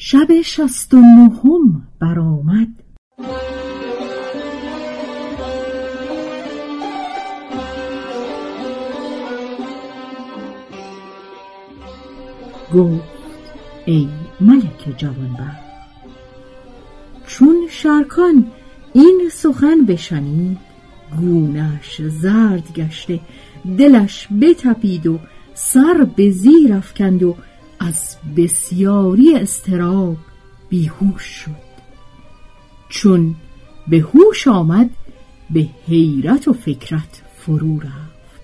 شب شست و نهم برآمد. گفت ای ملک جوانبخت چون شرکان این سخن بشنید گونش زرد گشته دلش بتپید و سر به زیر افکند و از بسیاری استراب بیهوش شد. چون به هوش آمد به حیرت و فکرت فرو رفت.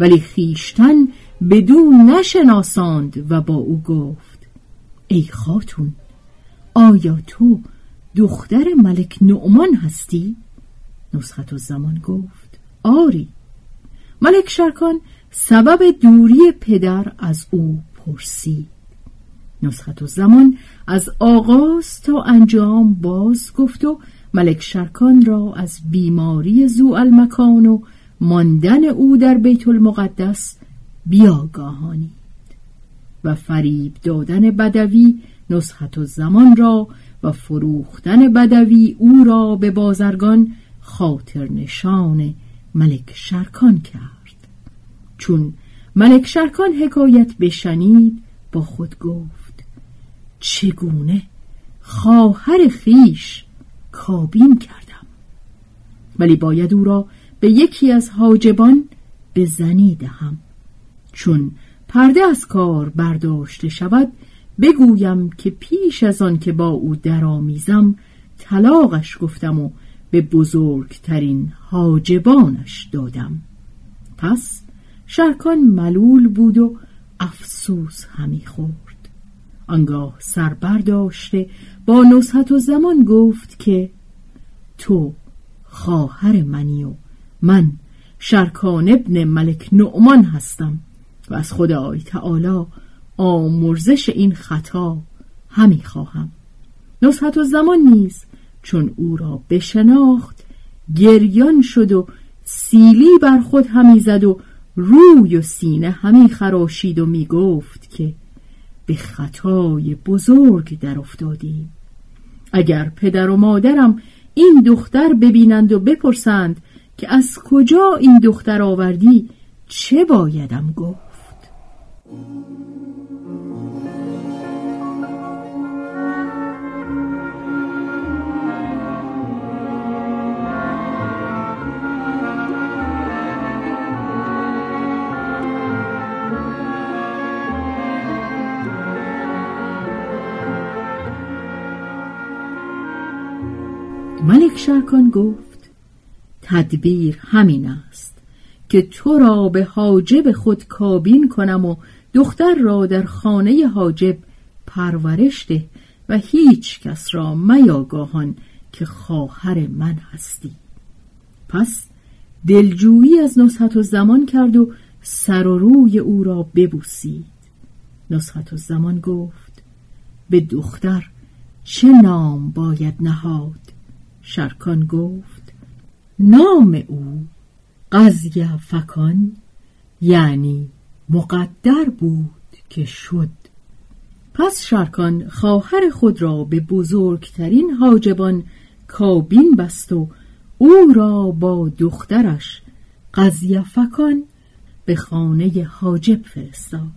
ولی خیشتن بدون نشناساند و با او گفت ای خاتون آیا تو دختر ملک نعمان هستی؟ نسخت و زمان گفت آری. ملک شرکان سبب دوری پدر از او پرسید. نسخت و زمان از آغاز تا انجام باز گفت و ملک شرکان را از بیماری زو المکان و ماندن او در بیت المقدس بیاگاهانید و فریب دادن بدوی نسخت و زمان را و فروختن بدوی او را به بازرگان خاطر نشان ملک شرکان کرد. چون ملک شرکان حکایت بشنید با خود گفت چگونه خواهر خیش کابین کردم؟ ولی باید او را به یکی از حاجبان به زنی دهم. چون پرده از کار برداشته شود بگویم که پیش از آن که با او درآمیزم طلاقش گفتم و به بزرگترین حاجبانش دادم. پس شرکان ملول بود و افسوس همی خورد. آنگاه سر برداشته با نصحت و زمان گفت که تو خواهر منی و من شرکان ابن ملک نعمان هستم و از خدای تعالی آمرزش این خطا همی خواهم. نصحت و زمان نیز چون او را بشناخت گریان شد و سیلی بر خود همی زد و روی و سینه همی خراشید و می گفت که به خطای بزرگ در افتادیم. اگر پدر و مادرم این دختر ببینند و بپرسند که از کجا این دختر آوردی چه بایدم گفت؟ شرکان گفت تدبیر همین است که تو را به حاجب خود کابین کنم و دختر را در خانه حاجب پرورش ده و هیچ کس را میاگاهان که خواهر من هستی. پس دلجویی از نصحت و زمان کرد و سر و روی او را ببوسید. نصحت و زمان گفت به دختر چه نام باید نهاد؟ شرکان گفت نام او قضیه فکان یعنی مقدر بود که شد. پس شرکان خواهر خود را به بزرگترین حاجبان کابین بست و او را با دخترش قضیفکان به خانه حاجب فرستاد.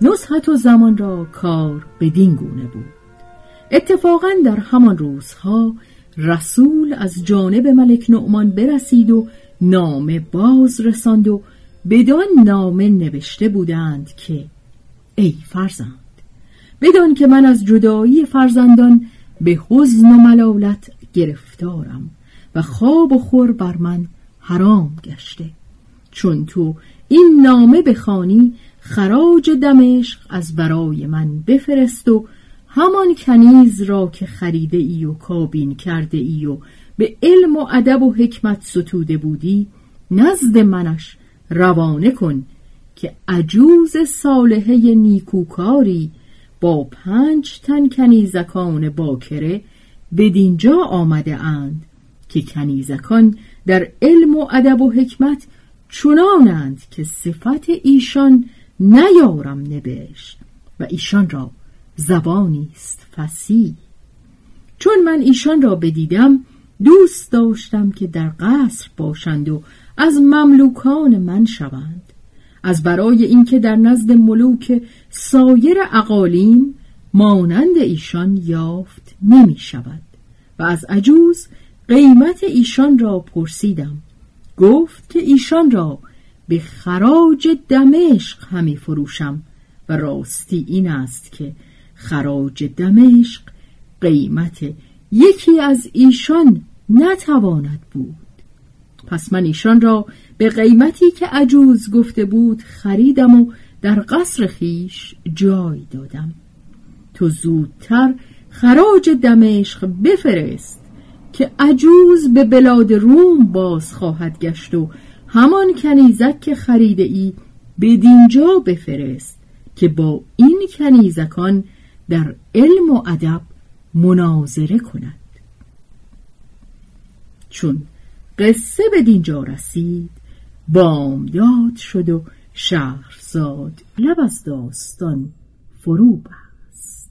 نصحت و زمان را کار بدین گونه بود. اتفاقا در همان روزها رسول از جانب ملک نعمان برسید و نامه باز رساند و بدان نامه نوشته بودند که ای فرزند بدان که من از جدایی فرزندان به حزن و ملالت گرفتارم و خواب و خور بر من حرام گشته. چون تو این نامه بخوانی خراج دمشق از برای من بفرست و همان کنیز را که خریده ای و کابین کرده ای و به علم و ادب و حکمت ستوده بودی نزد منش روانه کن که عجوز صالحه نیکوکاری با پنج تن کنیزکان باکره بدینجا آمده اند که کنیزکان در علم و ادب و حکمت چنانند که صفت ایشان نیارم نبشت و ایشان را زبانی است فسی چون من ایشان را بدیدم دوست داشتم که در قصر باشند و از مملوکان من شوند. از برای اینکه در نزد ملوک سایر اقالیم مانند ایشان یافت نمی شود و از عجوز قیمت ایشان را پرسیدم. گفت که ایشان را به خراج دمشق همی فروشم. و راستی این است که خراج دمشق قیمت یکی از ایشان نتواند بود. پس من ایشان را به قیمتی که عجوز گفته بود خریدم و در قصر خیش جای دادم. تو زودتر خراج دمشق بفرست که عجوز به بلاد روم باز خواهد گشت و همان کنیزک که خریده ای بدینجا بفرست که با این کنیزکان در علم و ادب مناظره کند. چون قصه به دینجا رسید بامداد شد و شهرزاد لب از داستان فرو بست.